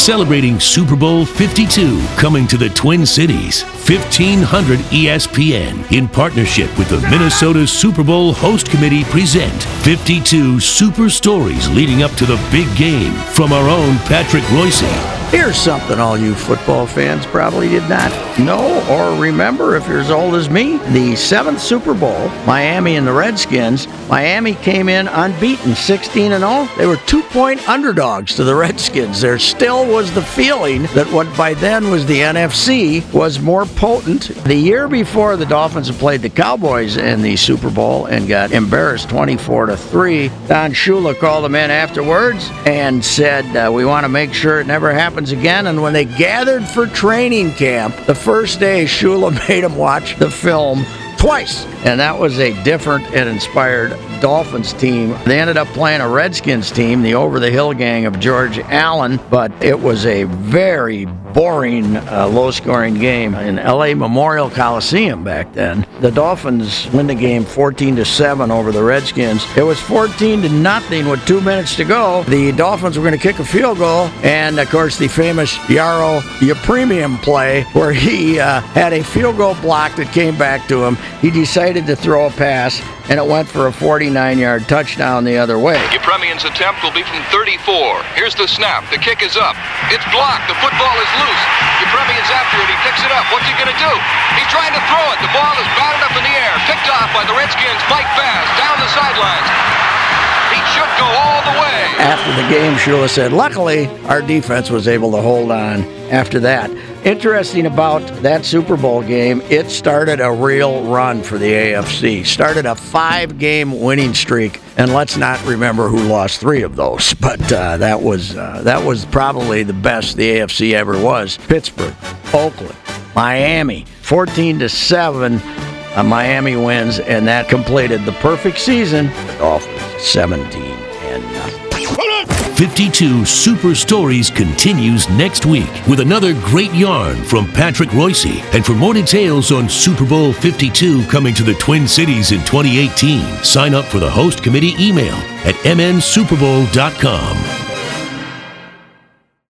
celebrating Super Bowl 52 coming to the Twin Cities. 1500 ESPN in partnership with the Minnesota Super Bowl Host Committee present 52 super stories leading up to the big game from our own Patrick Royce. Here's something all you football fans probably did not know or remember if you're as old as me. The seventh Super Bowl, Miami and the Redskins, Miami came in unbeaten, 16 and 0. They were two point underdogs to the Redskins. There still was the feeling that what by then was the NFC was more potent. The year before, the Dolphins had played the Cowboys in the Super Bowl and got embarrassed 24 to 3. Don Shula called them in afterwards and said, uh, We want to make sure it never happens again. And when they gathered for training camp, the first day, Shula made them watch the film twice. And that was a different and inspired Dolphins team. They ended up playing a Redskins team, the over the hill gang of George Allen, but it was a very boring, uh, low scoring game in LA Memorial Coliseum back then. The Dolphins win the game 14 to 7 over the Redskins. It was 14 to nothing with 2 minutes to go. The Dolphins were going to kick a field goal and of course the famous Yarrow your premium play where he uh, had a field goal block that came back to him. He decided to throw a pass and it went for a 49 yard touchdown the other way. Yepremian's attempt will be from 34. Here's the snap. The kick is up. It's blocked. The football is loose. Yepremian's after it. He picks it up. What's he going to do? He's trying to throw it. The ball is batted up in the air. Picked off by the Redskins. Mike Bass down the sidelines. He should go all the way. After the game, Shula said, luckily, our defense was able to hold on after that. Interesting about that Super Bowl game, it started a real run for the AFC. Started a five game winning streak, and let's not remember who lost three of those. But uh, that was uh, that was probably the best the AFC ever was. Pittsburgh, Oakland, Miami, 14 to 7. Uh, Miami wins, and that completed the perfect season. Dolphins 17 and nothing. 52 Super Stories continues next week with another great yarn from Patrick Royce. And for more details on Super Bowl 52 coming to the Twin Cities in 2018, sign up for the host committee email at mnsuperbowl.com.